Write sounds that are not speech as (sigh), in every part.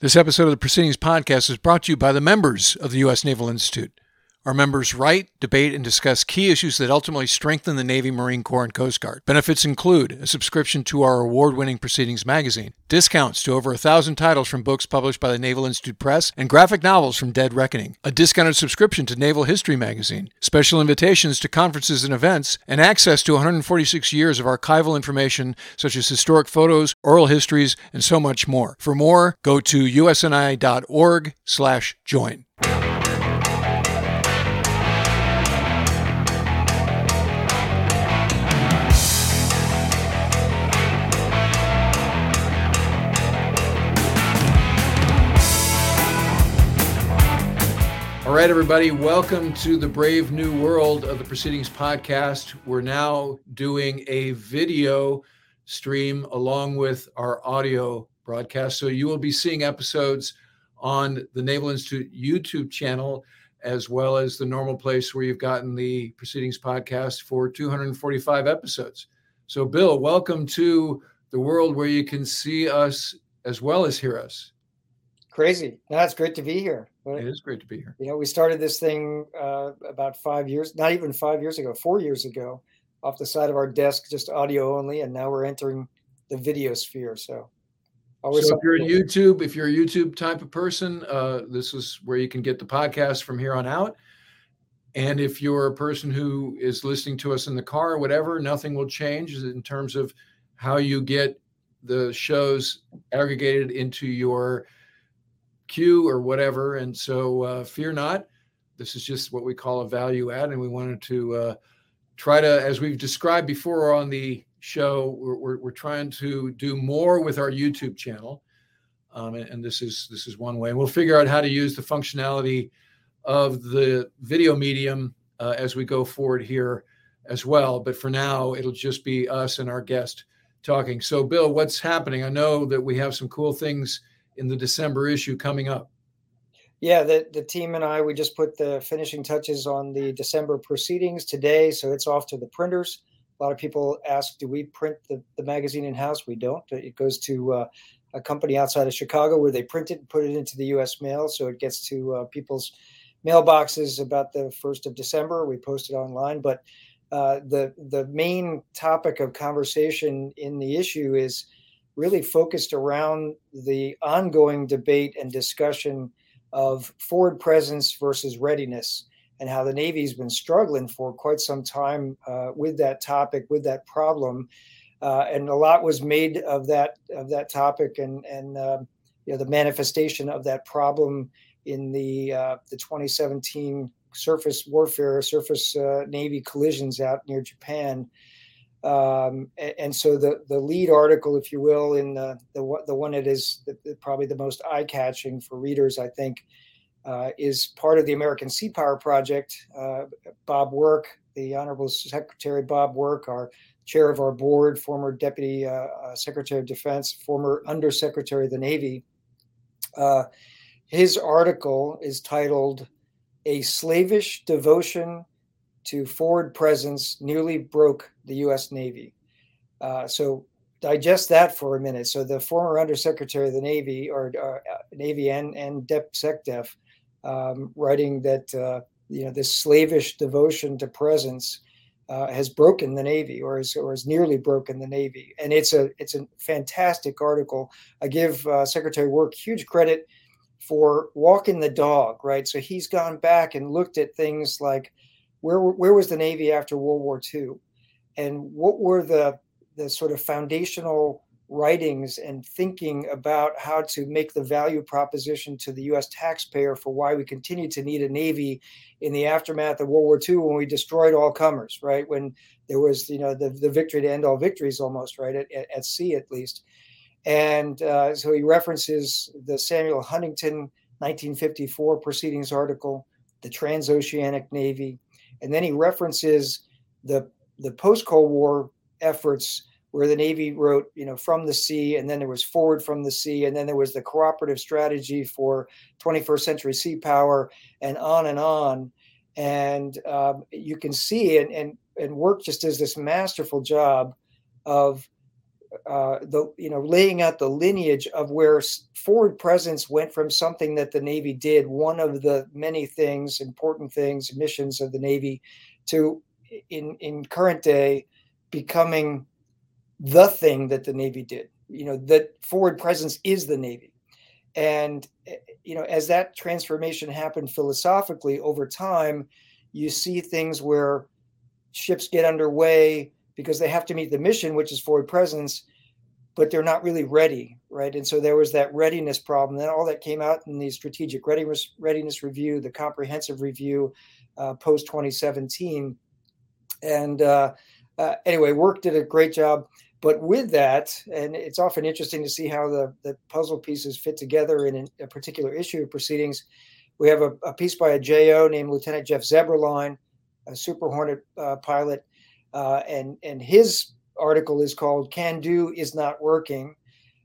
This episode of the Proceedings Podcast is brought to you by the members of the U.S. Naval Institute. Our members write, debate, and discuss key issues that ultimately strengthen the Navy, Marine Corps, and Coast Guard. Benefits include a subscription to our award winning Proceedings magazine, discounts to over a thousand titles from books published by the Naval Institute Press, and graphic novels from Dead Reckoning, a discounted subscription to Naval History magazine, special invitations to conferences and events, and access to 146 years of archival information such as historic photos, oral histories, and so much more. For more, go to usni.org/join. right, everybody, welcome to the brave new world of the Proceedings podcast. We're now doing a video stream along with our audio broadcast. So you will be seeing episodes on the Naval Institute YouTube channel, as well as the normal place where you've gotten the Proceedings podcast for 245 episodes. So, Bill, welcome to the world where you can see us as well as hear us. Crazy. No, it's great to be here. It is great to be here. You know, we started this thing uh, about five years, not even five years ago, four years ago, off the side of our desk, just audio only, and now we're entering the video sphere. So, always so if you're a YouTube, if you're a YouTube type of person, uh, this is where you can get the podcast from here on out. And if you're a person who is listening to us in the car or whatever, nothing will change in terms of how you get the shows aggregated into your queue or whatever. And so uh, fear not. This is just what we call a value add. And we wanted to uh, try to, as we've described before on the show, we're, we're, we're trying to do more with our YouTube channel. Um, and, and, this is this is one way. And we'll figure out how to use the functionality of the video medium uh, as we go forward here as well. But for now, it'll just be us and our guest talking. So, Bill, what's happening? I know that we have some cool things in the December issue coming up? Yeah, the, the team and I, we just put the finishing touches on the December proceedings today. So it's off to the printers. A lot of people ask, do we print the, the magazine in house? We don't. It goes to uh, a company outside of Chicago where they print it and put it into the US mail. So it gets to uh, people's mailboxes about the 1st of December. We post it online. But uh, the, the main topic of conversation in the issue is really focused around the ongoing debate and discussion of forward presence versus readiness and how the Navy's been struggling for quite some time uh, with that topic, with that problem. Uh, and a lot was made of that of that topic and and uh, you know the manifestation of that problem in the uh, the 2017 surface warfare surface uh, Navy collisions out near Japan um, and, and, so the the lead article, if you will, in the the, the one that is the, the, probably the most eye catching for readers, I think, uh, is part of the American Sea Power Project. Uh, Bob Work, the Honorable Secretary Bob Work, our chair of our board, former Deputy uh, uh Secretary of Defense, former Undersecretary of the Navy. Uh, his article is titled "A Slavish Devotion to forward presence nearly broke the U.S. Navy. Uh, so digest that for a minute. So the former Undersecretary of the Navy, or uh, Navy and and Dep SecDef, um, writing that uh, you know this slavish devotion to presence uh, has broken the Navy, or is or has nearly broken the Navy, and it's a it's a fantastic article. I give uh, Secretary Work huge credit for walking the dog, right? So he's gone back and looked at things like where where was the Navy after World War II, and what were the the sort of foundational writings and thinking about how to make the value proposition to the U.S. taxpayer for why we continue to need a Navy in the aftermath of World War II when we destroyed all comers, right? When there was, you know, the, the victory to end all victories almost, right, at, at, at sea at least. And uh, so he references the Samuel Huntington 1954 proceedings article, the Transoceanic Navy, and then he references the the post Cold War efforts where the Navy wrote, you know, from the sea, and then there was forward from the sea, and then there was the cooperative strategy for 21st century sea power, and on and on. And um, you can see, and, and and work just does this masterful job of uh, the you know laying out the lineage of where forward presence went from something that the Navy did, one of the many things, important things, missions of the Navy, to in in current day becoming the thing that the Navy did. You know that forward presence is the Navy, and eh, you know as that transformation happened philosophically over time, you see things where ships get underway because they have to meet the mission, which is forward presence, but they're not really ready, right? And so there was that readiness problem. Then all that came out in the strategic readiness readiness review, the comprehensive review, uh, post 2017, and uh, uh, anyway, work did a great job. But with that, and it's often interesting to see how the, the puzzle pieces fit together in a particular issue of proceedings. We have a, a piece by a JO named Lieutenant Jeff Zeberline, a Super Hornet uh, pilot, uh, and and his article is called "Can Do is Not Working,"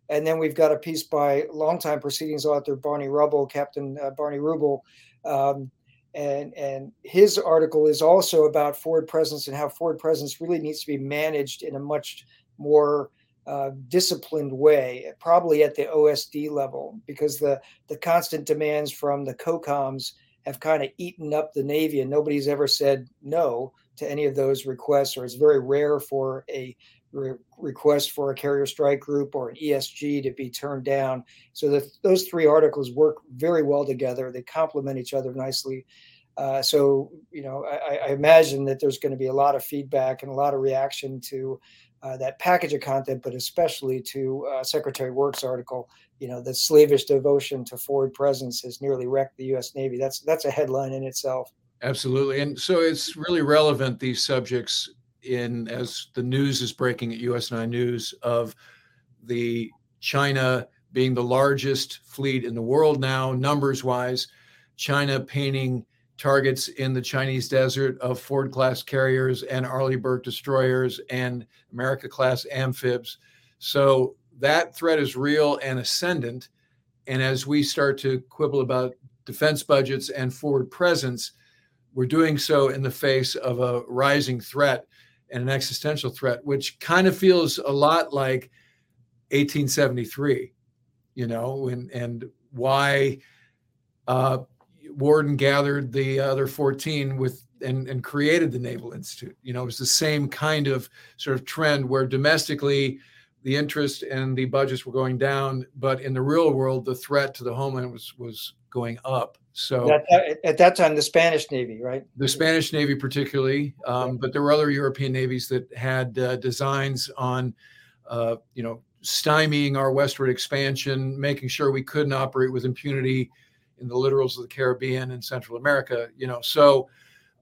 and then we've got a piece by longtime proceedings author Barney Rubel, Captain uh, Barney Rubel, um, and and his article is also about forward presence and how forward presence really needs to be managed in a much more uh, disciplined way, probably at the OSD level, because the the constant demands from the COCOMs have kind of eaten up the Navy, and nobody's ever said no to any of those requests, or it's very rare for a re- request for a carrier strike group or an ESG to be turned down. So the, those three articles work very well together. They complement each other nicely. Uh, so you know, I, I, imagine that there's going to be a lot of feedback and a lot of reaction to uh, that package of content, but especially to uh, Secretary Work's article. You know, the slavish devotion to forward presence has nearly wrecked the U.S. Navy. That's that's a headline in itself. Absolutely. And so it's really relevant, these subjects, in as the news is breaking at USNI News of the China being the largest fleet in the world now, numbers wise, China painting targets in the Chinese desert of Ford class carriers and Arleigh Burke destroyers and America class amphibs. So that threat is real and ascendant. And as we start to quibble about defense budgets and forward presence, we're doing so in the face of a rising threat and an existential threat, which kind of feels a lot like 1873, you know, and, and why uh, Worden gathered the other 14 with and, and created the Naval Institute. You know, it was the same kind of sort of trend where domestically the interest and the budgets were going down, but in the real world, the threat to the homeland was was going up. So at, at that time, the Spanish Navy, right? The Spanish Navy, particularly, um, but there were other European navies that had uh, designs on, uh, you know, stymieing our westward expansion, making sure we couldn't operate with impunity in the littorals of the Caribbean and Central America. You know, so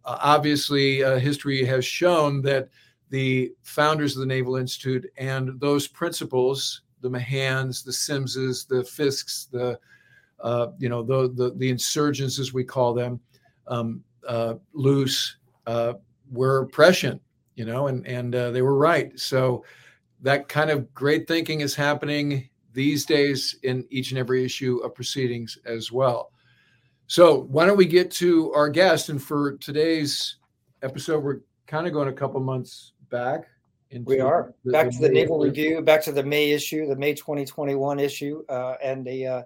uh, obviously, uh, history has shown that the founders of the Naval Institute and those principles, the Mahans, the Simses, the Fiskes, the uh, you know, the, the, the insurgents, as we call them, um, uh, Luce, uh, were prescient, you know, and, and uh, they were right. So that kind of great thinking is happening these days in each and every issue of proceedings as well. So why don't we get to our guest? And for today's episode, we're kind of going a couple months back. we are the, back the to the Naval Review, back to the May issue, the May 2021 issue, uh, and the uh,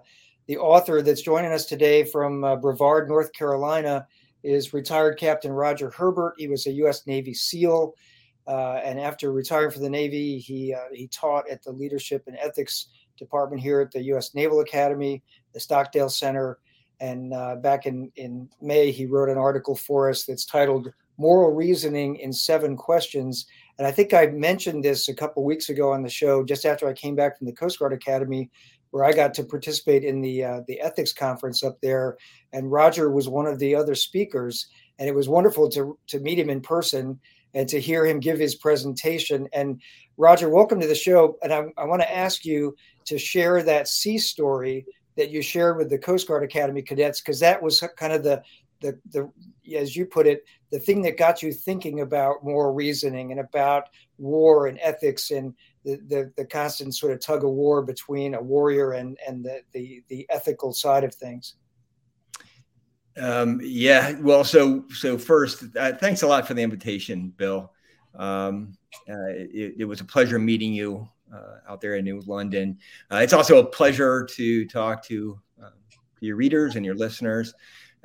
the author that's joining us today from uh, Brevard, North Carolina, is retired Captain Roger Herbert. He was a U.S. Navy SEAL, uh, and after retiring from the Navy, he uh, he taught at the Leadership and Ethics Department here at the U.S. Naval Academy, the Stockdale Center. And uh, back in in May, he wrote an article for us that's titled "Moral Reasoning in Seven Questions." And I think I mentioned this a couple weeks ago on the show, just after I came back from the Coast Guard Academy where I got to participate in the uh, the ethics conference up there, and Roger was one of the other speakers, and it was wonderful to to meet him in person and to hear him give his presentation. And Roger, welcome to the show, and I, I want to ask you to share that sea story that you shared with the Coast Guard Academy cadets, because that was kind of the the the as you put it, the thing that got you thinking about moral reasoning and about war and ethics and the, the, the constant sort of tug of war between a warrior and, and the, the, the ethical side of things. Um, yeah, well, so so first, uh, thanks a lot for the invitation, Bill. Um, uh, it, it, was a pleasure meeting you uh, out there in New London. Uh, it's also a pleasure to talk to um, your readers and your listeners.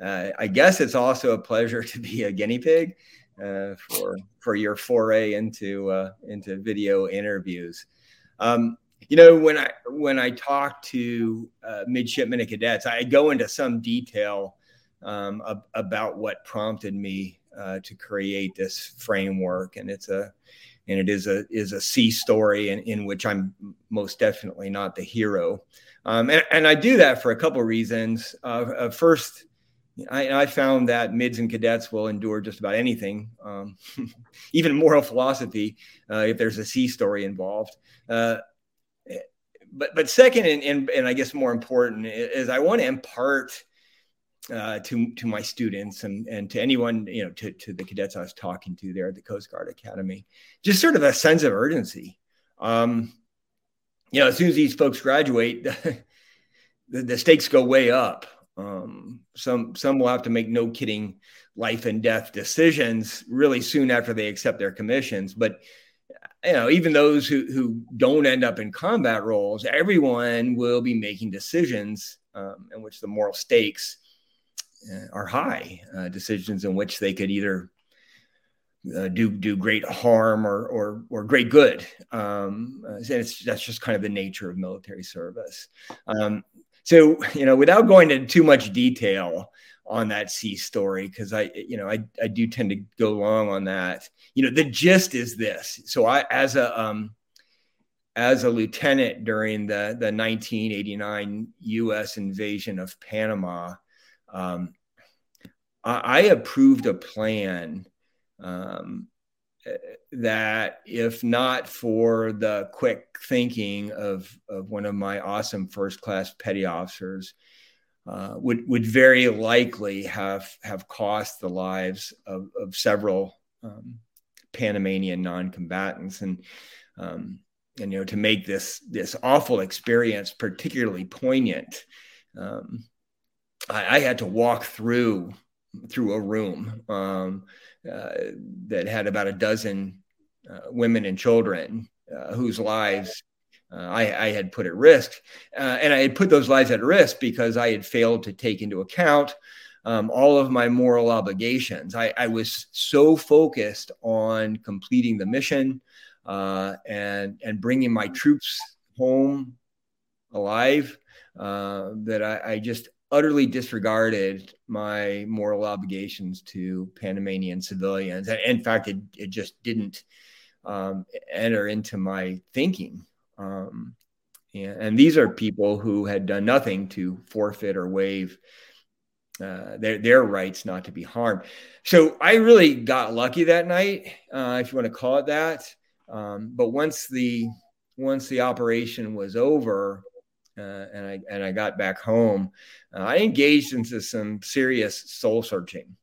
Uh, I guess it's also a pleasure to be a guinea pig uh, for for your foray into uh, into video interviews. Um, you know, when I when I talk to midshipmen and cadets, I go into some detail um, ab- about what prompted me uh, to create this framework, and it's a and it is a is a sea story in, in which I'm most definitely not the hero, um, and, and I do that for a couple of reasons. Uh, uh, first, I, I, found that mids and cadets will endure just about anything, um, (laughs) even moral philosophy, uh, if there's a sea story involved. Uh, but but second, and, and and I guess more important is I want to impart uh, to to my students and and to anyone you know to to the cadets I was talking to there at the Coast Guard Academy, just sort of a sense of urgency. Um, you know, as soon as these folks graduate, (laughs) the, the stakes go way up. Um, some some will have to make no kidding life and death decisions really soon after they accept their commissions, but you know, even those who, who don't end up in combat roles, everyone will be making decisions um, in which the moral stakes uh, are high uh, decisions in which they could either uh, do do great harm or or, or great good. Um, and it's that's just kind of the nature of military service. Um, so you know, without going into too much detail on that sea story, because I you know I I do tend to go long on that. You know, the gist is this. So I as a um, as a lieutenant during the the 1989 U.S. invasion of Panama um, I, I, approved a plan um, that, if not for the quick thinking of, of one of my awesome first class petty officers, uh, would would very likely have have cost the lives of, of several um, Panamanian non-combatants, and um, and you know to make this this awful experience particularly poignant. Um, I, I had to walk through through a room um, that had about a dozen uh, women and children uh, whose lives uh, I, I, had put at risk. Uh, and I had put those lives at risk because I had failed to take into account um, all of my moral obligations. I, I, was so focused on completing the mission uh, and, and bringing my troops home alive that I, I just utterly disregarded my moral obligations to Panamanian civilians. In fact, it, it just didn't um, enter into my thinking. Um, and, and, these are people who had done nothing to forfeit or waive uh, their, their rights not to be harmed. So I really got lucky that night, uh, if you want to call it that. Um, but once the once the operation was over, uh, and I and I got back home, uh, I engaged into some serious soul searching.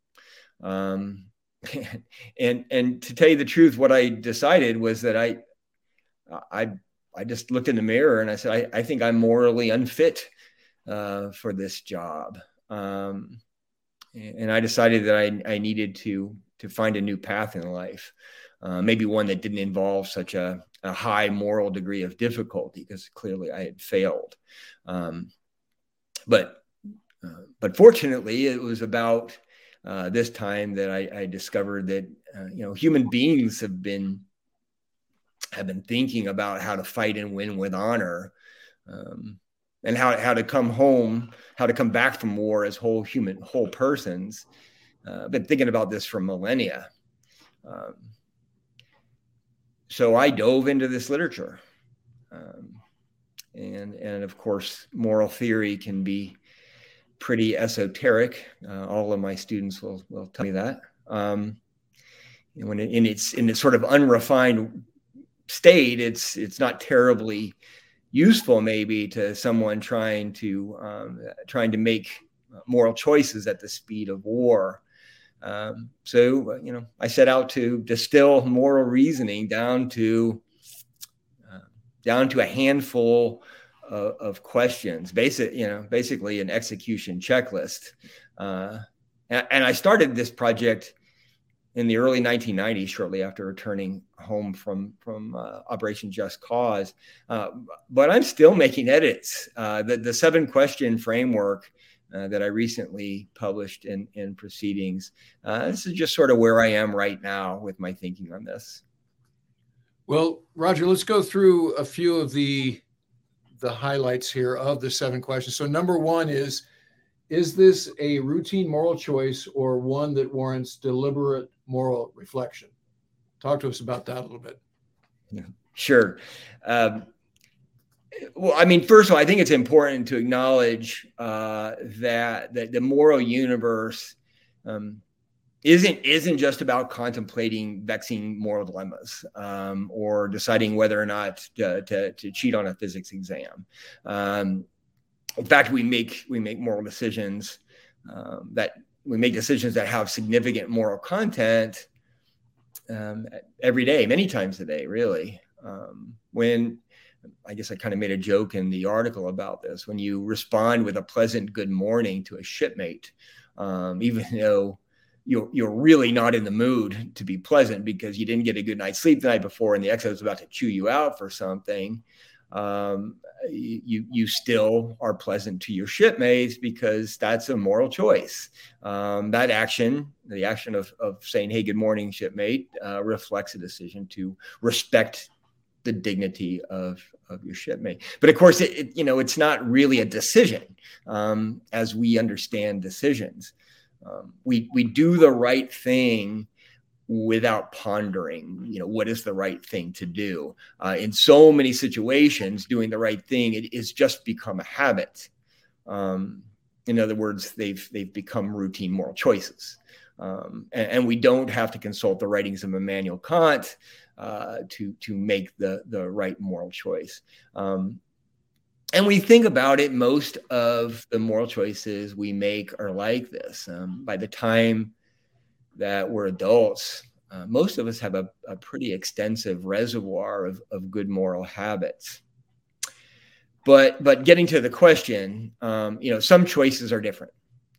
Um, (laughs) and and to tell you the truth, what I decided was that I I I just looked in the mirror and I said I, I think I'm morally unfit uh, for this job. Um, and I decided that I, I needed to to find a new path in life, uh, maybe one that didn't involve such a a high moral degree of difficulty because clearly I had failed. Um, but uh, but fortunately, it was about uh, this time that I, I discovered that uh, you know human beings have been have been thinking about how to fight and win with honor. Um, and how, how to come home, how to come back from war as whole human, whole persons. Uh, I've been thinking about this for millennia. Um, so I dove into this literature. Um, and, and of course, moral theory can be pretty esoteric. Uh, all of my students will, will tell me that. Um, when it, in its in its sort of unrefined state, it's it's not terribly useful maybe to someone trying to um, trying to make moral choices at the speed of war. Um, so, you know, I set out to distill moral reasoning down to uh, down to a handful of, of, questions, basic, you know, basically an execution checklist. Uh, and, and, I started this project in the early 1990s, shortly after returning home from from uh, Operation Just Cause. Uh, but I'm still making edits. Uh, the the seven question framework uh, that I recently published in in Proceedings. Uh, this is just sort of where I am right now with my thinking on this. Well, Roger, let's go through a few of the the highlights here of the seven questions. So number one is is this a routine moral choice or one that warrants deliberate moral reflection? Talk to us about that a little bit. Yeah, sure. Um, well, I mean, first of all, I think it's important to acknowledge uh, that that the moral universe um, isn't isn't just about contemplating vexing moral dilemmas um, or deciding whether or not to, to, to, cheat on a physics exam. Um, in fact, we make we make moral decisions um, that we make decisions that have significant moral content um, every day, many times a day, really. Um, when I guess I kind of made a joke in the article about this. When you respond with a pleasant good morning to a shipmate, um, even (laughs) though you're, you're really not in the mood to be pleasant because you didn't get a good night's sleep the night before and the ex was about to chew you out for something, um, you you still are pleasant to your shipmates because that's a moral choice. Um, that action, the action of, of saying "Hey, good morning, shipmate," uh, reflects a decision to respect the dignity of of your shipmate. But of course, it, it you know it's not really a decision um, as we understand decisions. Um, we we do the right thing without pondering you know what is the right thing to do uh, in so many situations doing the right thing it is just become a habit um, in other words they've they've become routine moral choices um, and, and, we don't have to consult the writings of Immanuel Kant uh, to to make the the right moral choice. Um, and we think about it, most of the moral choices we make are like this. Um, by the time that we're adults, uh, most of us have a, a pretty extensive reservoir of, of good moral habits. But but getting to the question, um, you know, some choices are different.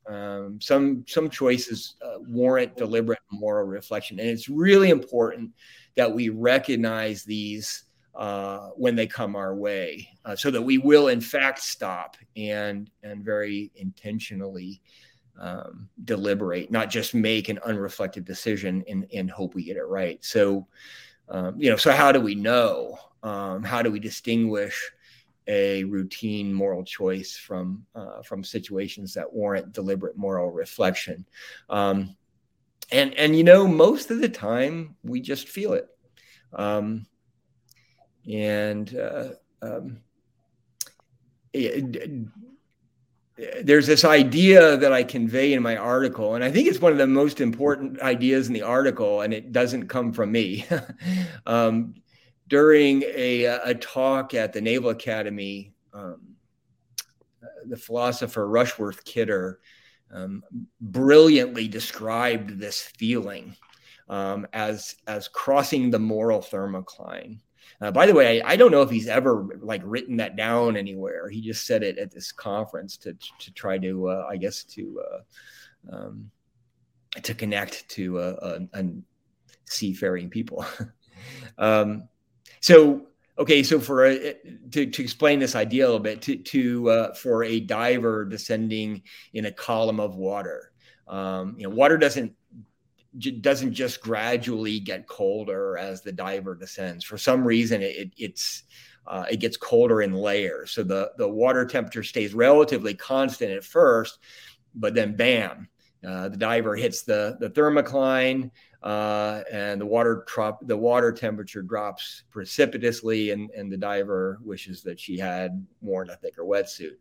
Um, some some choices uh, warrant deliberate moral reflection, and it's really important that we recognize these uh, when they come our way, uh, so that we will in fact stop and and very intentionally um, deliberate, not just make an unreflected decision and, and hope we get it right. So, um, you know, so how do we know? Um, how do we distinguish a routine moral choice from uh, from situations that warrant deliberate moral reflection? Um, and and you know, most of the time we just feel it. Um, and uh, um, it, there's this idea that I convey in my article, and I think it's one of the most important ideas in the article, and it doesn't come from me. (laughs) um, during a, a, talk at the Naval Academy, um, the philosopher Rushworth Kidder um, brilliantly described this feeling um, as as crossing the moral thermocline. Uh, by the way, I, I, don't know if he's ever like written that down anywhere. He just said it at this conference to to try to, uh, I guess, to uh, um, to connect to uh, a, seafaring people. (laughs) um, so okay, so for a, to to explain this idea a little bit, to to uh, for a diver descending in a column of water, um, you know, water doesn't doesn't just gradually get colder as the diver descends. For some reason, it, it's uh, it gets colder in layers. So the the water temperature stays relatively constant at first, but then bam, uh, the diver hits the the thermocline. Uh, and the water drop, the water temperature drops precipitously, and, and the diver wishes that she had worn a thicker wetsuit.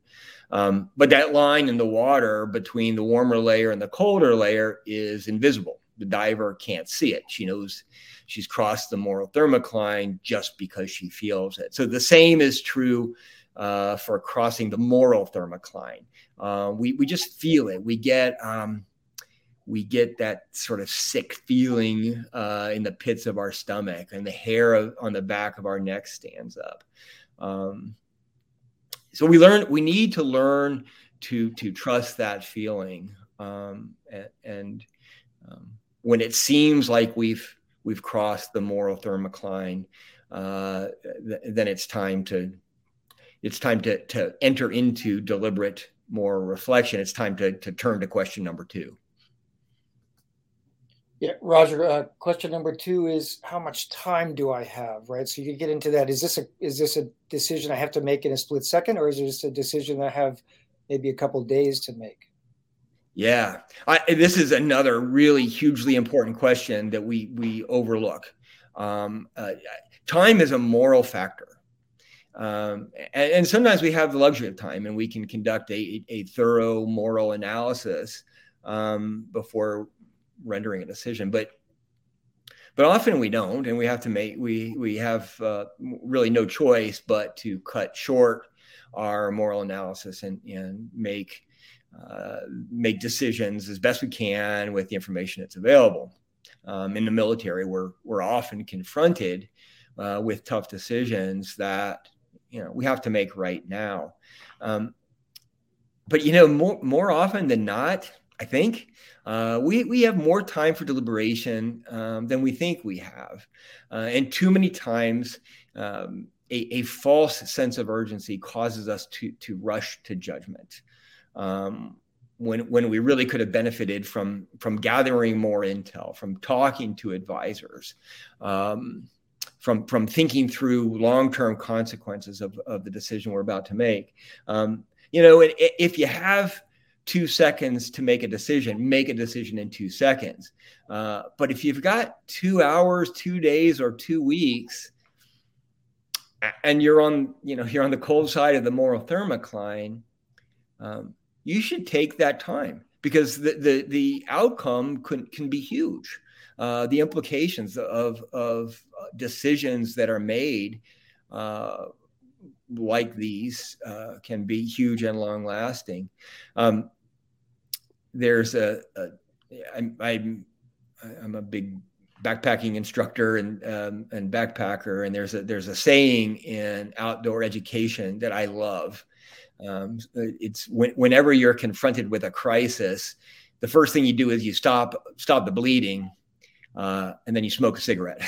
Um, but that line in the water between the warmer layer and the colder layer is invisible the diver can't see it. She knows she's crossed the moral thermocline just because she feels it. So the same is true uh, for crossing the moral thermocline. Uh, we we just feel it. We get um, we get that sort of sick feeling uh, in the pits of our stomach, and the hair of, on the back of our neck stands up. Um, so we learn. We need to learn to to trust that feeling um, and, and um, when it seems like we've we've crossed the moral thermocline, uh, th- then it's time to it's time to to enter into deliberate more reflection. It's time to to turn to question number two. Yeah, Roger. Uh, question number two is how much time do I have? Right. So you could get into that. Is this a is this a decision I have to make in a split second, or is it just a decision I have maybe a couple days to make? Yeah, I, this is another really hugely important question that we we overlook. Um, uh, time is a moral factor. Um, and, and, sometimes we have the luxury of time and we can conduct a, a thorough moral analysis um, before rendering a decision. But but often we don't, and we have to make we we have uh, really no choice but to cut short our moral analysis and and make uh, make decisions as best we can with the information that's available. Um, in the military, we're we're often confronted uh, with tough decisions that you know we have to make right now. Um, but you know, more more often than not, I think uh, we we have more time for deliberation um, than we think we have, uh, and too many times. Um, a, a, false sense of urgency causes us to to rush to judgment um, when when we really could have benefited from from gathering more intel, from talking to advisors, um, from from thinking through long term consequences of of the decision we're about to make. Um, you know, if you have two seconds to make a decision, make a decision in two seconds. Uh, but if you've got two hours, two days, or two weeks, and you're on, you know, you're on the cold side of the moral thermocline, um, you should take that time because the the, the outcome can, can be huge. Uh, the implications of of decisions that are made uh, like these uh, can be huge and long lasting. Um, there's a, a I'm, I'm I'm a big backpacking instructor and um, and backpacker, and there's a there's a saying in outdoor education that I love. Um, it's when, whenever you're confronted with a crisis, the first thing you do is you stop stop the bleeding, uh, and then you smoke a cigarette.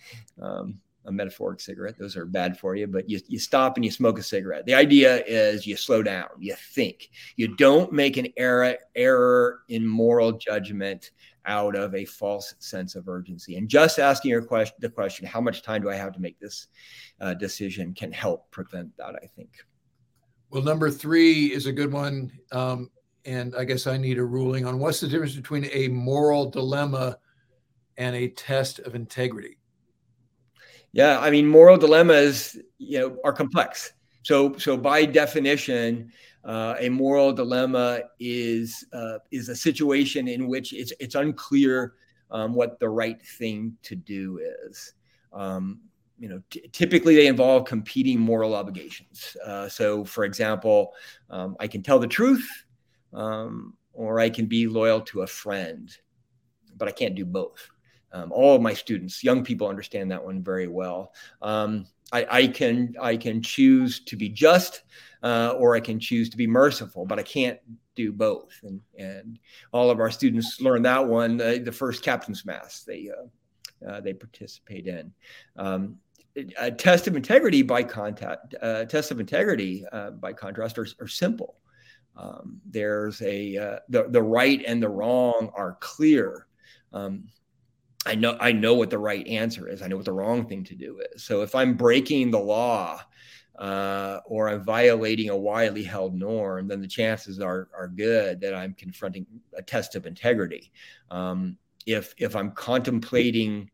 (laughs) um, a metaphoric cigarette; those are bad for you. But you you stop and you smoke a cigarette. The idea is you slow down, you think, you don't make an error error in moral judgment out of a false sense of urgency. And just asking your question, the question, how much time do I have to make this uh, decision, can help prevent that. I think. Well, number three is a good one. Um, and I guess I need a ruling on what's the difference between a moral dilemma and a test of integrity. Yeah, I mean, moral dilemmas, you know, are complex. So, so by definition, uh, a moral dilemma is uh, is a situation in which it's it's unclear um, what the right thing to do is. Um, you know, t- typically they involve competing moral obligations. Uh, so, for example, um, I can tell the truth, um, or I can be loyal to a friend, but I can't do both. Um, all of my students, young people, understand that one very well. Um, I, I, can I can choose to be just, uh, or I can choose to be merciful, but I can't do both. And and all of our students learn that one uh, the first captain's mass they uh, uh they participate in. Um, a test of integrity by contact, uh, test of integrity uh, by contrast are, are simple. Um, there's a uh, the the right and the wrong are clear. Um, I know I know what the right answer is. I know what the wrong thing to do is. So if I'm breaking the law uh, or I'm violating a widely held norm, then the chances are are good that I'm confronting a test of integrity. Um, if if I'm contemplating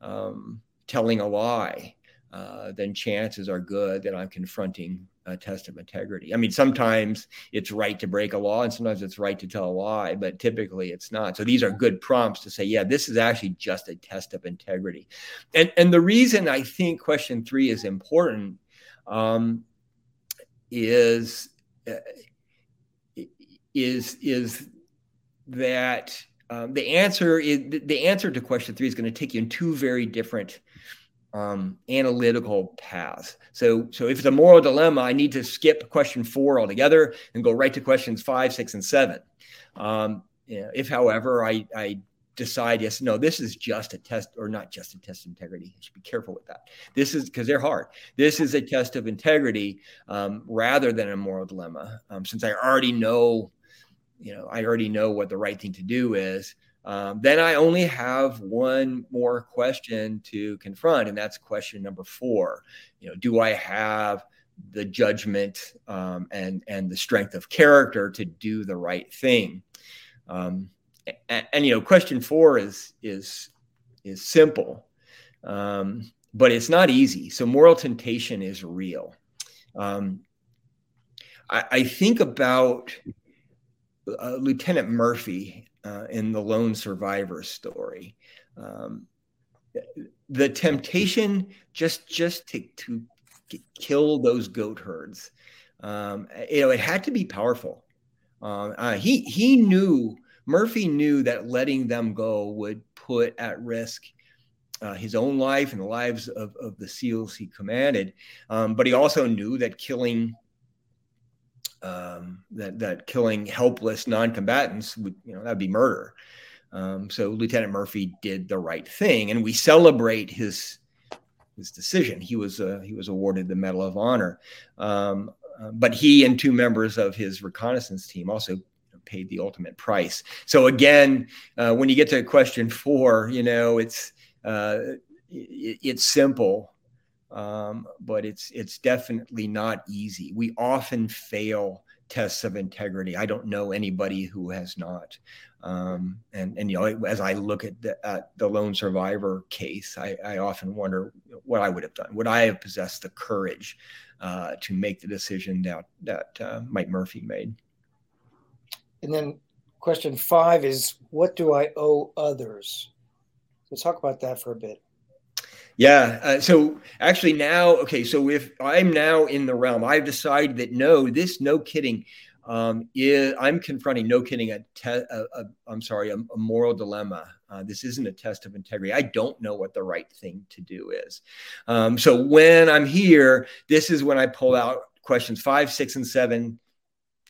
um, telling a lie, uh, then chances are good that I'm confronting a test of integrity. I mean, sometimes it's right to break a law and sometimes it's right to tell a lie, but typically it's not. So these are good prompts to say, yeah, this is actually just a test of integrity. And, and the reason I think question three is important um, is, uh, is, is that um, the answer is the answer to question three is going to take you in two very different um, analytical path. So, so if it's a moral dilemma, I need to skip question four altogether and go right to questions five, six, and seven. Um, you know, if, however, I, I decide yes no this is just a test or not just a test of integrity you should be careful with that this is because they're hard this is a test of integrity um, rather than a moral dilemma um, since i already know you know i already know what the right thing to do is um, then i only have one more question to confront and that's question number four you know do i have the judgment um, and and the strength of character to do the right thing um, and, and, you know, question four is is is simple, um, but it's not easy. So moral temptation is real. Um, I, I, think about uh, Lieutenant Murphy uh, in the lone survivor story. Um, the temptation just just to, to kill those goat herds. Um, you know, it had to be powerful. Uh, uh, he he knew Murphy knew that letting them go would put at risk uh, his own life and the lives of, of the SEALs he commanded. Um, but he also knew that killing um, that that killing helpless non-combatants would you know that'd be murder. Um, so Lieutenant Murphy did the right thing, and we celebrate his his decision. He was uh, he was awarded the Medal of Honor, um, uh, but he and two members of his reconnaissance team also paid the ultimate price. So again, uh, when you get to question four, you know it's uh, it, it's simple, um, but it's it's definitely not easy. We often fail tests of integrity. I don't know anybody who has not. Um, and and you know, as I look at the, at the lone survivor case, I, I, often wonder what I would have done. Would I have possessed the courage uh, to make the decision that that uh, Mike Murphy made? And then question five is what do I owe others? Let's talk about that for a bit. Yeah. Uh, so actually, now, okay. So if I'm now in the realm, I've decided that no, this no kidding um, is I'm confronting no kidding a, te- a, a I'm sorry a, a moral dilemma. Uh, this isn't a test of integrity. I don't know what the right thing to do is. Um, so when I'm here, this is when I pull out questions five, six, and seven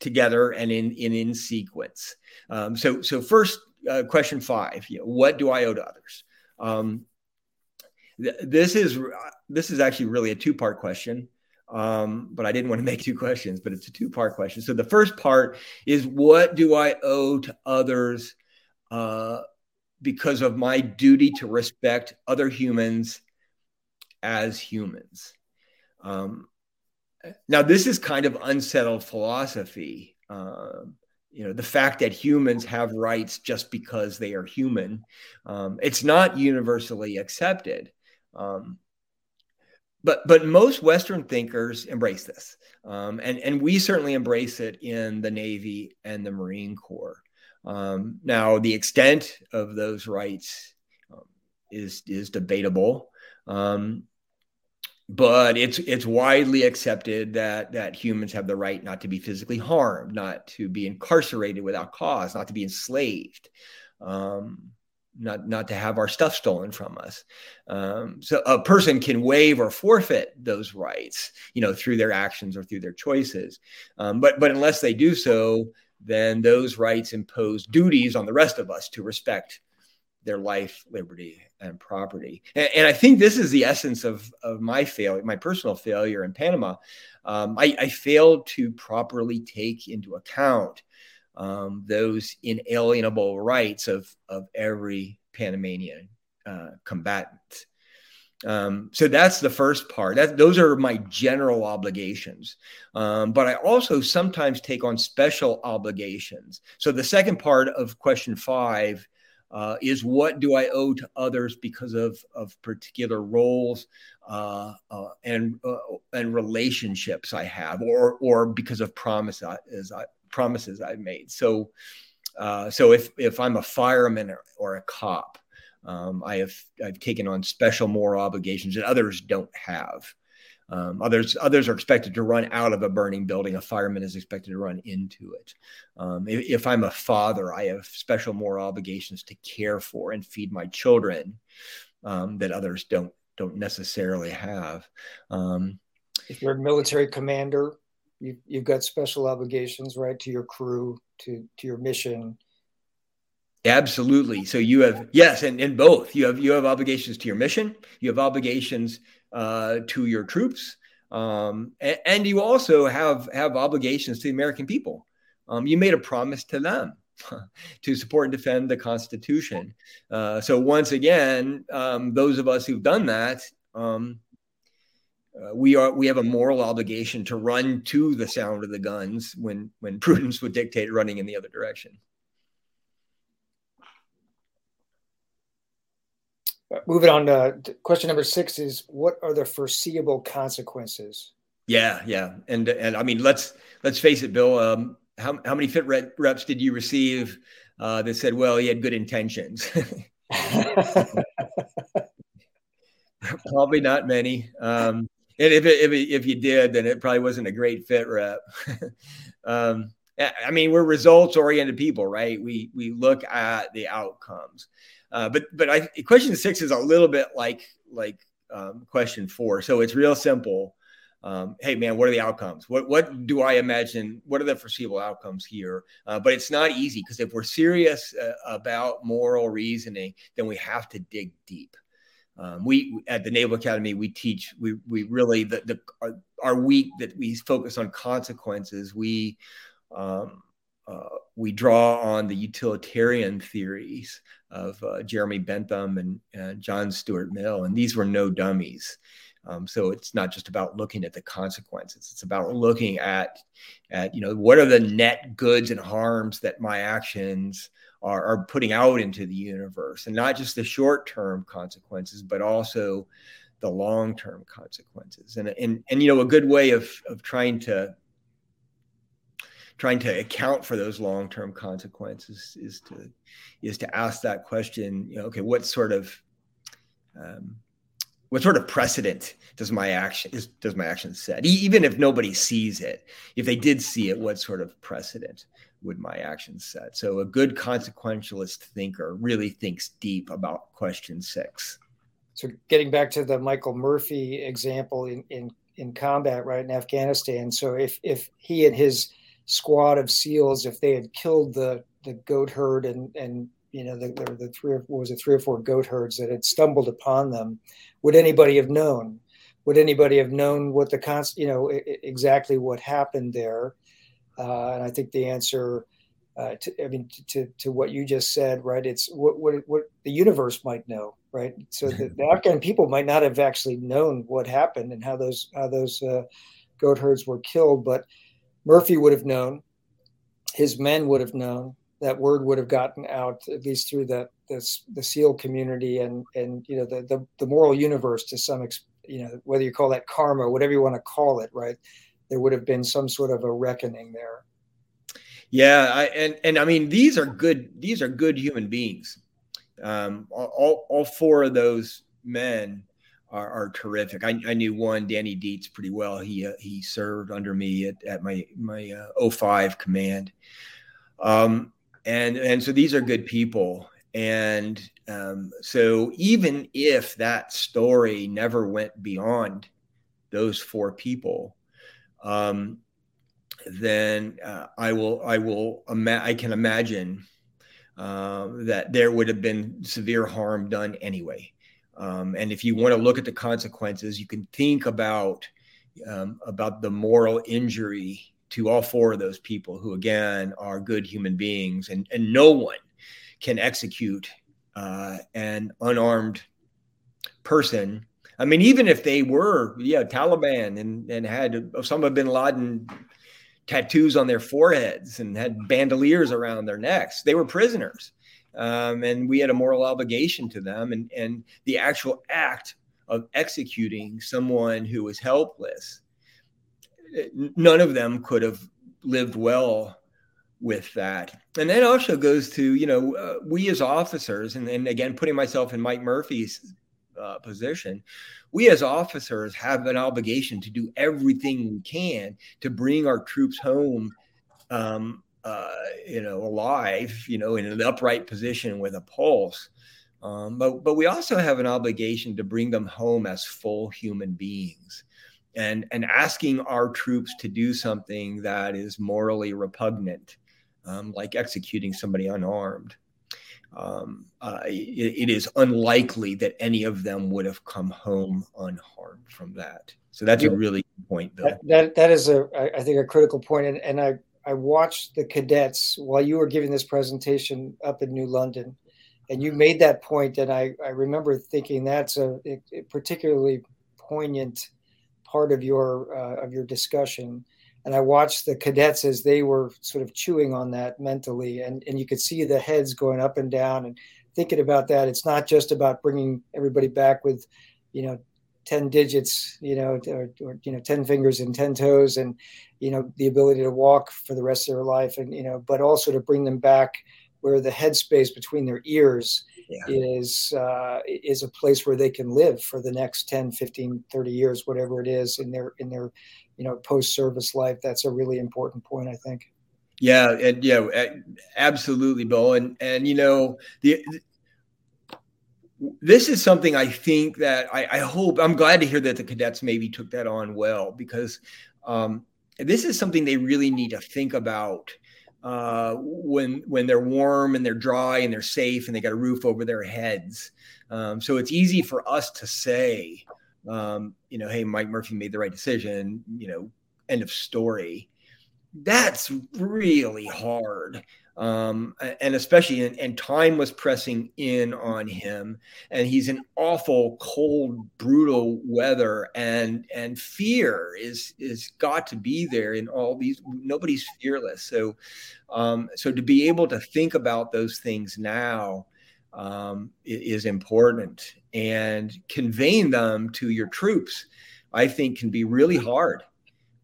together and in in, in sequence. Um, so so first uh, question five, you know, what do I owe to others? Um, th- this is this is actually really a two part question. Um, but I didn't want to make two questions, but it's a two part question. So the first part is what do I owe to others uh, because of my duty to respect other humans as humans? Um, now this is kind of unsettled philosophy um, you know the fact that humans have rights just because they are human um, it's not universally accepted um, but but most western thinkers embrace this. Um, and and we certainly embrace it in the navy and the marine corps. Um, now the extent of those rights um, is is debatable. Um, but it's it's widely accepted that that humans have the right not to be physically harmed, not to be incarcerated without cause, not to be enslaved, um, not not to have our stuff stolen from us. Um, so a person can waive or forfeit those rights, you know, through their actions or through their choices. Um, but but unless they do so, then those rights impose duties on the rest of us to respect their life, liberty, and property. And, and, I think this is the essence of, of my failure, my personal failure in Panama. Um, I, I, failed to properly take into account um, those inalienable rights of, of every Panamanian uh, combatant. Um, so that's the first part. That, those are my general obligations. Um, but I also sometimes take on special obligations. So the second part of question five uh, is what do I owe to others because of, of particular roles uh, uh, and uh, and relationships I have, or or because of promises I, promises I've made. So uh, so if if I'm a fireman or, or a cop, um, I have I've taken on special moral obligations that others don't have. Um, others others are expected to run out of a burning building. A fireman is expected to run into it. Um, if, if, I'm a father, I have special moral obligations to care for and feed my children um, that others don't don't necessarily have. Um, if you're a military commander, you, you've got special obligations, right, to your crew, to to your mission. Absolutely. So you have yes, and in both you have you have obligations to your mission, you have obligations uh, to your troops, um, and, and, you also have have obligations to the American people. Um, you made a promise to them (laughs) to support and defend the Constitution. Uh, so once again, um, those of us who've done that, um, uh, we are we have a moral obligation to run to the sound of the guns when when (laughs) prudence would dictate running in the other direction. moving on to question number six is what are the foreseeable consequences yeah yeah and and i mean let's let's face it bill um, how, how many fit reps did you receive uh, that said well he had good intentions (laughs) (laughs) probably not many um, and if, it, if, it, if you did then it probably wasn't a great fit rep (laughs) um, i mean we're results oriented people right we we look at the outcomes uh, but but I, question six is a little bit like like um, question four. So it's real simple. Um, hey man, what are the outcomes? What what do I imagine? What are the foreseeable outcomes here? Uh, but it's not easy because if we're serious uh, about moral reasoning, then we have to dig deep. Um, we at the Naval Academy we teach we we really the, the our, our week that we focus on consequences. We um, uh, we draw on the utilitarian theories of uh, Jeremy Bentham and, and, John Stuart Mill, and these were no dummies. Um, so it's not just about looking at the consequences; it's about looking at, at you know, what are the net goods and harms that my actions are, are putting out into the universe, and not just the short-term consequences, but also the long-term consequences. And and and you know, a good way of of trying to trying to account for those long-term consequences is to is to ask that question you know okay what sort of um, what sort of precedent does my action is, does my action set even if nobody sees it if they did see it what sort of precedent would my action set. So a good consequentialist thinker really thinks deep about question six. So getting back to the michael murphy example in in in combat right in afghanistan. So if if he and his squad of seals if they had killed the the goat herd and and you know the, were the three or was it three or four goat herds that had stumbled upon them would anybody have known? Would anybody have known what the const you know exactly what happened there uh, and i think the answer uh, to, I mean, to, to what you just said, right? It's what, what, what the universe might know, right? So the, the (laughs) Afghan people might not have actually known what happened and how those how those uh, goat herds were killed, but Murphy would have known, his men would have known, that word would have gotten out at least through the the, the SEAL community and and you know the, the, the moral universe to some you know whether you call that karma, whatever you want to call it, right? There would have been some sort of a reckoning there. Yeah, I, and and I mean these are good these are good human beings. Um, all all four of those men are, are terrific. I, I, knew one, Danny Dietz, pretty well. He uh, he served under me at, at my my uh, 05 command, um, and and so these are good people. And um, so even if that story never went beyond those four people, um, then uh, I will I will ima- I can imagine uh, that there would have been severe harm done anyway. Um, and if you want to look at the consequences, you can think about um, about the moral injury to all four of those people who, again, are good human beings, and and no one can execute uh, an unarmed person. I mean, even if they were, yeah, Taliban and and had Osama bin Laden tattoos on their foreheads and had bandoliers around their necks, they were prisoners um, and we had a moral obligation to them. And and the actual act of executing someone who was helpless, none of them could have lived well with that. And that also goes to you know uh, we as officers, and, and again putting myself in Mike Murphy's uh, position, we as officers have an obligation to do everything we can to bring our troops home um, uh, you know, alive, you know, in an upright position with a pulse. Um, but but we also have an obligation to bring them home as full human beings, and and asking our troops to do something that is morally repugnant, um, like executing somebody unarmed. Um, uh, it, it is unlikely that any of them would have come home unharmed from that. So that's a really good point, Bill. That, that, that is a, I think, a critical point. And, and I, I watched the cadets while you were giving this presentation up in New London, and you made that point, and I, I remember thinking that's a, a particularly poignant part of your uh, of your discussion. And I watched the cadets as they were sort of chewing on that mentally, and and you could see the heads going up and down and thinking about that. It's not just about bringing everybody back with, you know, 10 digits you know or, or, you know 10 fingers and 10 toes and you know the ability to walk for the rest of their life and you know but also to bring them back where the headspace between their ears yeah. is uh, is a place where they can live for the next 10 15 30 years whatever it is in their in their you know post service life. That's a really important point i think. Yeah and yeah absolutely bill. And and you know the this is something I think that I, I, hope I'm glad to hear that the cadets maybe took that on well because um, this is something they really need to think about uh, when when they're warm and they're dry and they're safe and they got a roof over their heads. Um, so it's easy for us to say, um, you know, hey, Mike Murphy made the right decision. You know, end of story. That's really hard um, and especially and, and, time was pressing in on him. And he's in awful cold brutal weather. And and fear is is got to be there in all these nobody's fearless. So um, so to be able to think about those things now um, is important. And conveying them to your troops i think can be really hard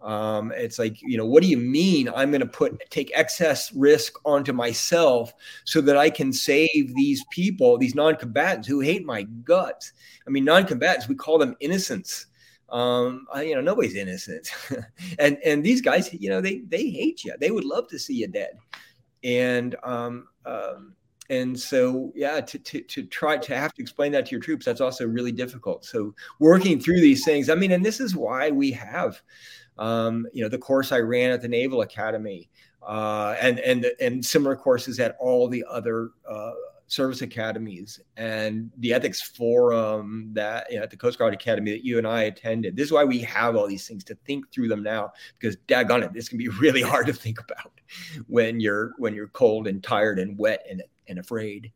um, it's like, you know, what do you mean I'm going to put take excess risk onto myself so that I can save these people, these non-combatants who hate my guts? I mean, non-combatants, we call them innocents. Um, I, you know, nobody's innocent, (laughs) and and these guys, you know, they they hate you. They would love to see you dead, and um, um, and so yeah to, to, to try to have to explain that to your troops that's also really difficult so working through these things i mean and this is why we have um, you know, the course I ran at the Naval Academy, uh, and and and similar courses at all the other uh, service academies, and the ethics forum that you know, at the Coast Guard Academy that you and I attended. This is why we have all these things to think through them now, because daggone it, this can be (laughs) really hard to think about when you're when you're cold and tired and wet and and afraid.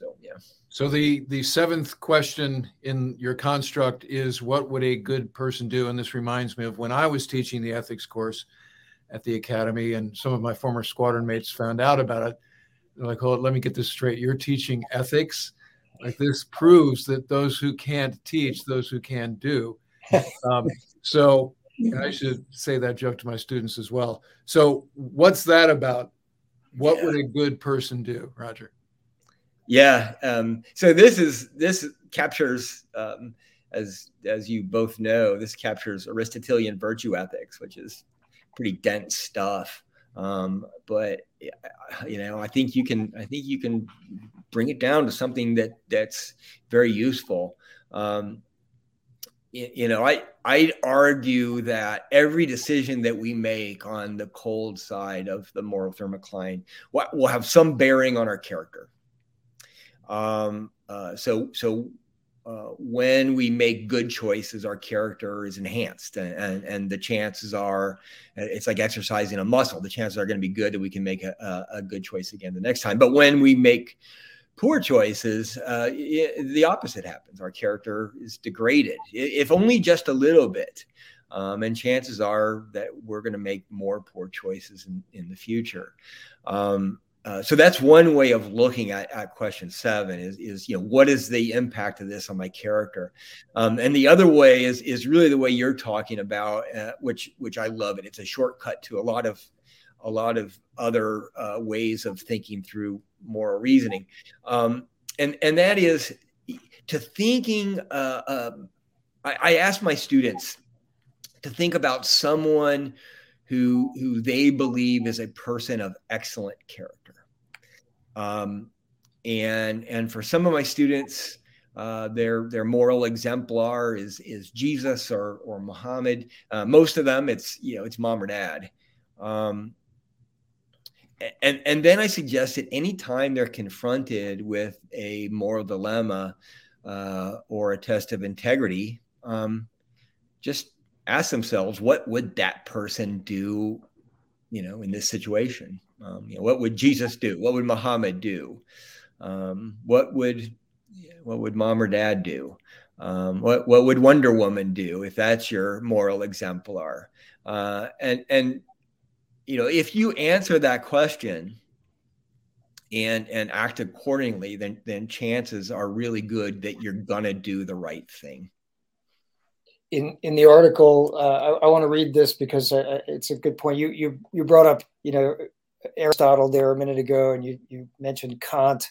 So yeah. So the the seventh question in your construct is what would a good person do? And this reminds me of when I was teaching the ethics course at the academy, and some of my former squadron mates found out about it. They're like, "Hold, "Oh, let me get this straight. You're teaching ethics." Like this proves that those who can't teach, those who can do. (laughs) Um, so I should say that joke to my students as well. So what's that about? What yeah. would a good person do, Roger? Yeah. Um, so this is this captures, um, as as you both know, this captures Aristotelian virtue ethics, which is pretty dense stuff. Um, but you know, I think you can I think you can bring it down to something that that's very useful. Um, you know, I I'd argue that every decision that we make on the cold side of the moral thermocline will have some bearing on our character. Um, uh, so so uh, when we make good choices, our character is enhanced, and, and, and the chances are it's like exercising a muscle. The chances are going to be good that we can make a, a, good choice again the next time. But when we make poor choices, uh, the opposite happens. Our character is degraded, if only just a little bit. Um, and chances are that we're going to make more poor choices in, in the future. Um, uh, so that's one way of looking at, at question seven is, is you know what is the impact of this on my character? Um, and the other way is is really the way you're talking about uh, which which i love it. It's a shortcut to a lot of a lot of other uh, ways of thinking through moral reasoning. Um, and and that is to thinking uh, um, I, I ask my students to think about someone who who they believe is a person of excellent character. Um, and and for some of my students, uh, their their moral exemplar is is Jesus or or Muhammad. Uh, most of them, it's you know it's mom or dad. Um, and and then I suggest that anytime they're confronted with a moral dilemma uh, or a test of integrity, um, just ask themselves, what would that person do, you know, in this situation? Um, you know, what would Jesus do? What would Muhammad do? Um, what would what would mom or dad do? Um, what what would Wonder Woman do if that's your moral exemplar? Uh, and and you know, if you answer that question and and act accordingly, then then chances are really good that you're gonna do the right thing. In in the article, uh, I, I want to read this because uh, it's a good point. You you you brought up you know Aristotle there a minute ago, and you you mentioned Kant,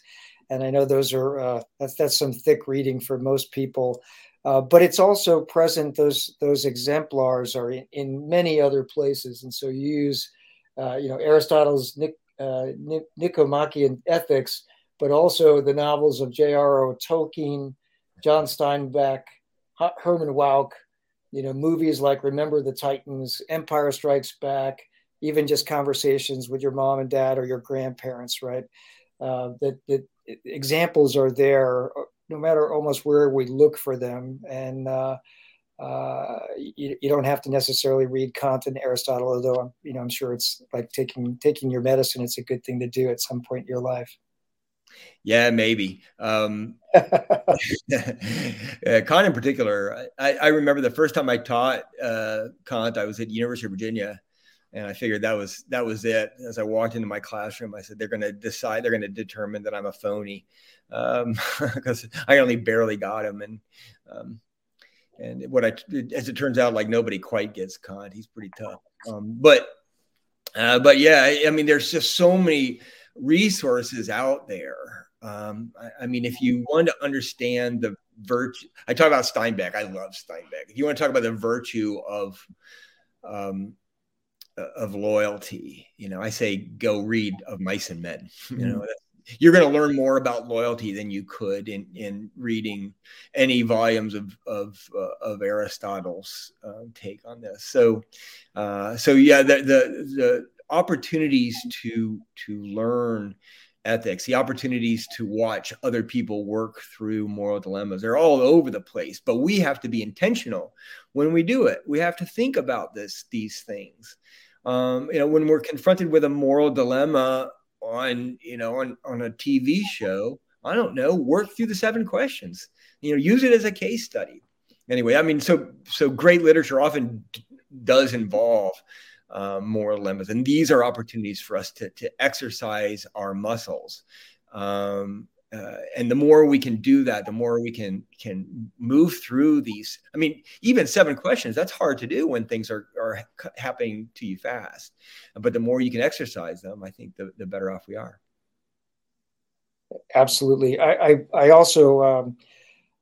and I know those are uh, that's that's some thick reading for most people. Uh, but it's also present; those those exemplars are in, in many other places, and so you use, uh, you know, Aristotle's Nick, uh, Nicomachean Ethics, but also the novels of J.R.R. Tolkien, John Steinbeck, Herman Wouk, you know, movies like Remember the Titans, Empire Strikes Back, even just conversations with your mom and dad or your grandparents, right? Uh, that, that examples are there no matter almost where we look for them. And uh, uh, you, you, don't have to necessarily read Kant and Aristotle, although I'm, you know, I'm sure it's like taking taking your medicine. It's a good thing to do at some point in your life. Yeah, maybe. Um, (laughs) Kant in particular, I, I, remember the first time I taught uh, Kant, I was at University of Virginia, and I figured that was that was it. As I walked into my classroom, I said, "They're going to decide. They're going to determine that I'm a phony," because um, (laughs) I only barely got him. And um, and what I, as it turns out, like nobody quite gets Kant. He's pretty tough. Um, but uh, but yeah, I, I, mean, there's just so many resources out there. Um, I, I mean, if you want to understand the virtue, I talk about Steinbeck. I love Steinbeck. If you want to talk about the virtue of um, of loyalty. You know, I say go read of mice and men. (laughs) You know, mm-hmm. you're going to learn more about loyalty than you could in in reading any volumes of of uh, of Aristotle's uh, take on this. So, uh, so yeah, the, the the opportunities to to learn ethics, the opportunities to watch other people work through moral dilemmas. They're all over the place, but we have to be intentional when we do it. We have to think about this these things um, you know, when we're confronted with a moral dilemma on, you know, on, on a TV show, I don't know, work through the seven questions, you know, use it as a case study. Anyway, I mean, so, so great literature often d- does involve um, moral dilemmas. And these are opportunities for us to, to exercise our muscles. Um, uh, and the more we can do that the more we can can move through these i mean even seven questions that's hard to do when things are are happening to you fast. But the more you can exercise them i think the, the better off we are. Absolutely. I i, I also um,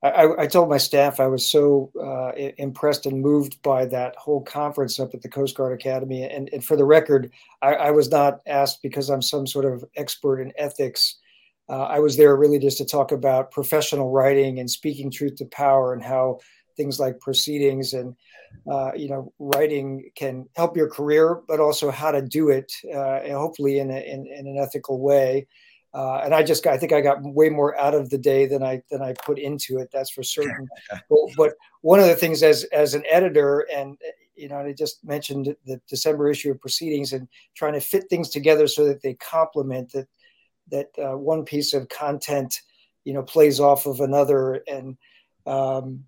I, I, told my staff I was so uh, impressed and moved by that whole conference up at the Coast Guard Academy. And, and for the record, I, I was not asked because I'm some sort of expert in ethics uh, I was there really just to talk about professional writing and speaking truth to power and how things like proceedings and uh, you know writing can help your career, but also how to do it, uh, and hopefully in, a, in, in an ethical way. Uh, and I just I think I got way more out of the day than I than I put into it. That's for certain. but, but, one of the things as as an editor and you know I just mentioned the December issue of Proceedings and trying to fit things together so that they complement that that uh, one piece of content, you know, plays off of another. And um,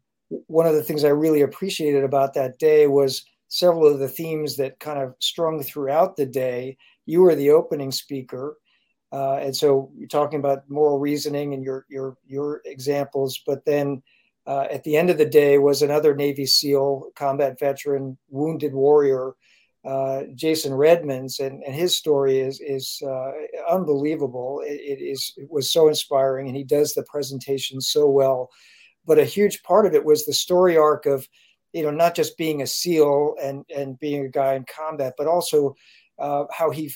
one of the things I really appreciated about that day was several of the themes that kind of strung throughout the day. You were the opening speaker. Uh, and so you're talking about moral reasoning and your your your examples, but then uh, at the end of the day was another Navy SEAL, combat veteran, wounded warrior uh, Jason Redmans, and, and his story is is uh, unbelievable. It, it is it was so inspiring, and he does the presentation so well. But a huge part of it was the story arc of, you know, not just being a SEAL and and being a guy in combat, but also uh, how he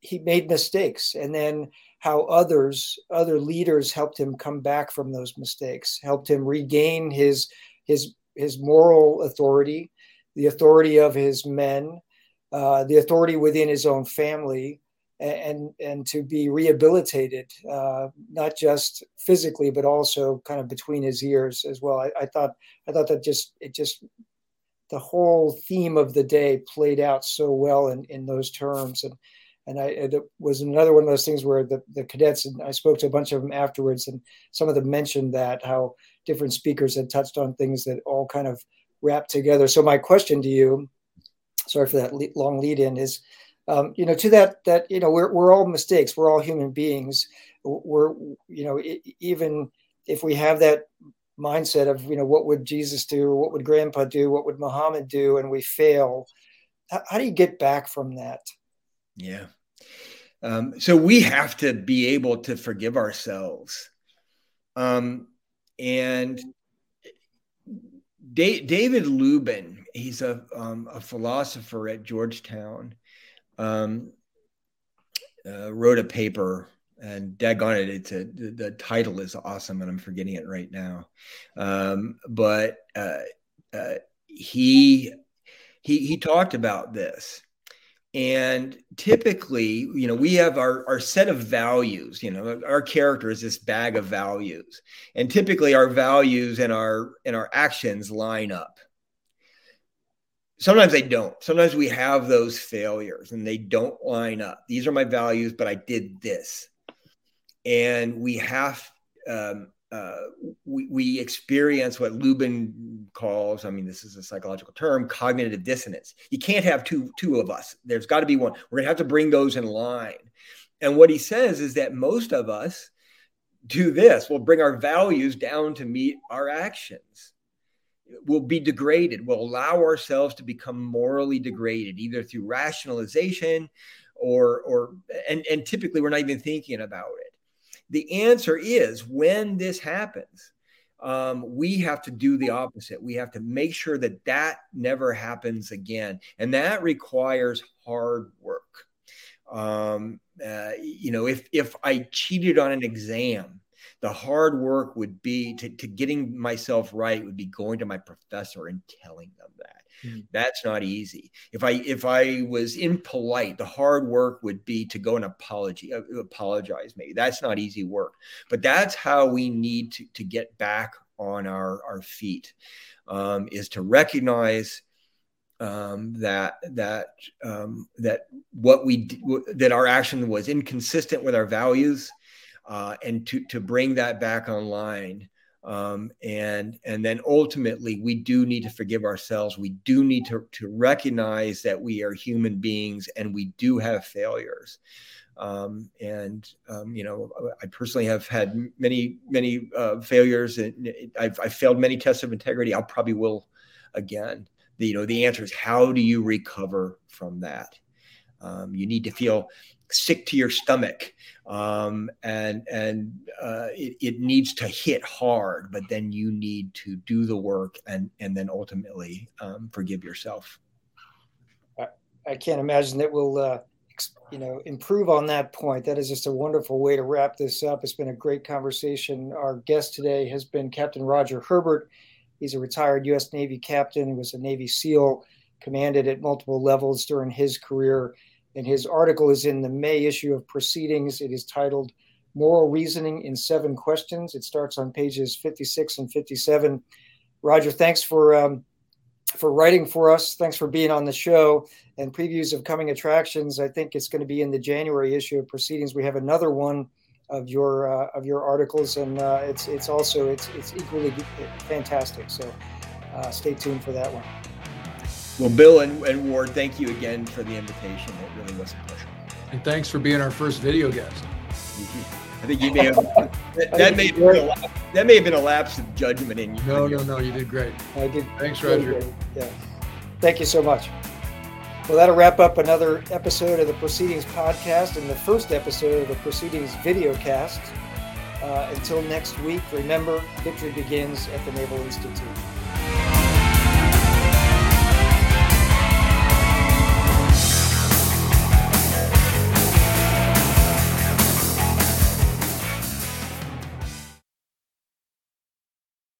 he made mistakes, and then how others other leaders helped him come back from those mistakes, helped him regain his his his moral authority, the authority of his men, uh, the authority within his own family, and and to be rehabilitated, uh, not just physically, but also kind of between his ears as well. I, I, thought I thought that just it just the whole theme of the day played out so well in, in those terms, and and I it was another one of those things where the the cadets and I spoke to a bunch of them afterwards, and some of them mentioned that how different speakers had touched on things that all kind of wrapped together. So my question to you, sorry for that long lead in, is um, you know, to that that you know we're we're all mistakes. We're all human beings. We're you know even if we have that mindset of you know what would Jesus do, what would Grandpa do, what would Muhammad do, and we fail. How, how do you get back from that? Yeah. Um, so we have to be able to forgive ourselves. Um, and David Luban, he's a, um, a philosopher at Georgetown. Um, uh, wrote a paper and daggone it, it's a, the, title is awesome and I'm forgetting it right now. Um, but uh, uh, he, he, he talked about this. And typically you know we have our, our set of values you know our character is this bag of values. And typically our values and our and our actions line up sometimes they don't. Sometimes we have those failures and they don't line up. These are my values, but I did this. And we have, um, uh, we, we experience what Luban calls, I mean, this is a psychological term, cognitive dissonance. You can't have two, two of us. There's got to be one. We're going to have to bring those in line. And what he says is that most of us do this. We'll bring our values down to meet our actions will be degraded, will allow ourselves to become morally degraded, either through rationalization or or and, and typically we're not even thinking about it. The answer is when this happens, um, we have to do the opposite. We have to make sure that that never happens again, and that requires hard work. Um, uh, you know, if if I cheated on an exam the hard work would be to, to getting myself right would be going to my professor and telling them that. Mm-hmm. that's not easy. If i if i was impolite the hard work would be to go and apology uh, apologize maybe. That's not easy work but that's how we need to, to get back on our our feet um, is to recognize um, that that um, that what we that our action was inconsistent with our values uh, and to to bring that back online. Um, and and then ultimately we do need to forgive ourselves. We do need to, to recognize that we are human beings and we do have failures. Um, and um, you know i personally have had many many uh, failures and I've, I've, failed many tests of integrity. I'll probably will again. The, you know the answer is how do you recover from that um, you need to feel sick to your stomach. Um, and and uh, it, it, needs to hit hard but then you need to do the work and and then ultimately um, forgive yourself. I, I, can't imagine that we'll uh, you know improve on that point. That is just a wonderful way to wrap this up. It's been a great conversation. Our guest today has been captain roger herbert. He's a retired u.s navy captain he was a navy seal commanded at multiple levels during his career and his article is in the May issue of Proceedings. It is titled Moral Reasoning in Seven Questions. It starts on pages 56 and 57. Roger, thanks for um, for writing for us. Thanks for being on the show and previews of coming attractions. I think it's going to be in the January issue of Proceedings. We have another one of your uh, of your articles, and uh, it's it's also it's it's equally fantastic. So uh, stay tuned for that one. Well, Bill and, and Ward, thank you again for the invitation. It really was a pleasure. And thanks for being our first video guest. I think you may have (laughs) that, that may have been a lapse, that may have been a lapse of judgment in you. No, no, no, you did great. I did. Thanks, Roger. Yeah. Thank you so much. Well, that'll wrap up another episode of the Proceedings podcast and the first episode of the Proceedings video cast. Uh, until next week, remember, victory begins at the Naval Institute.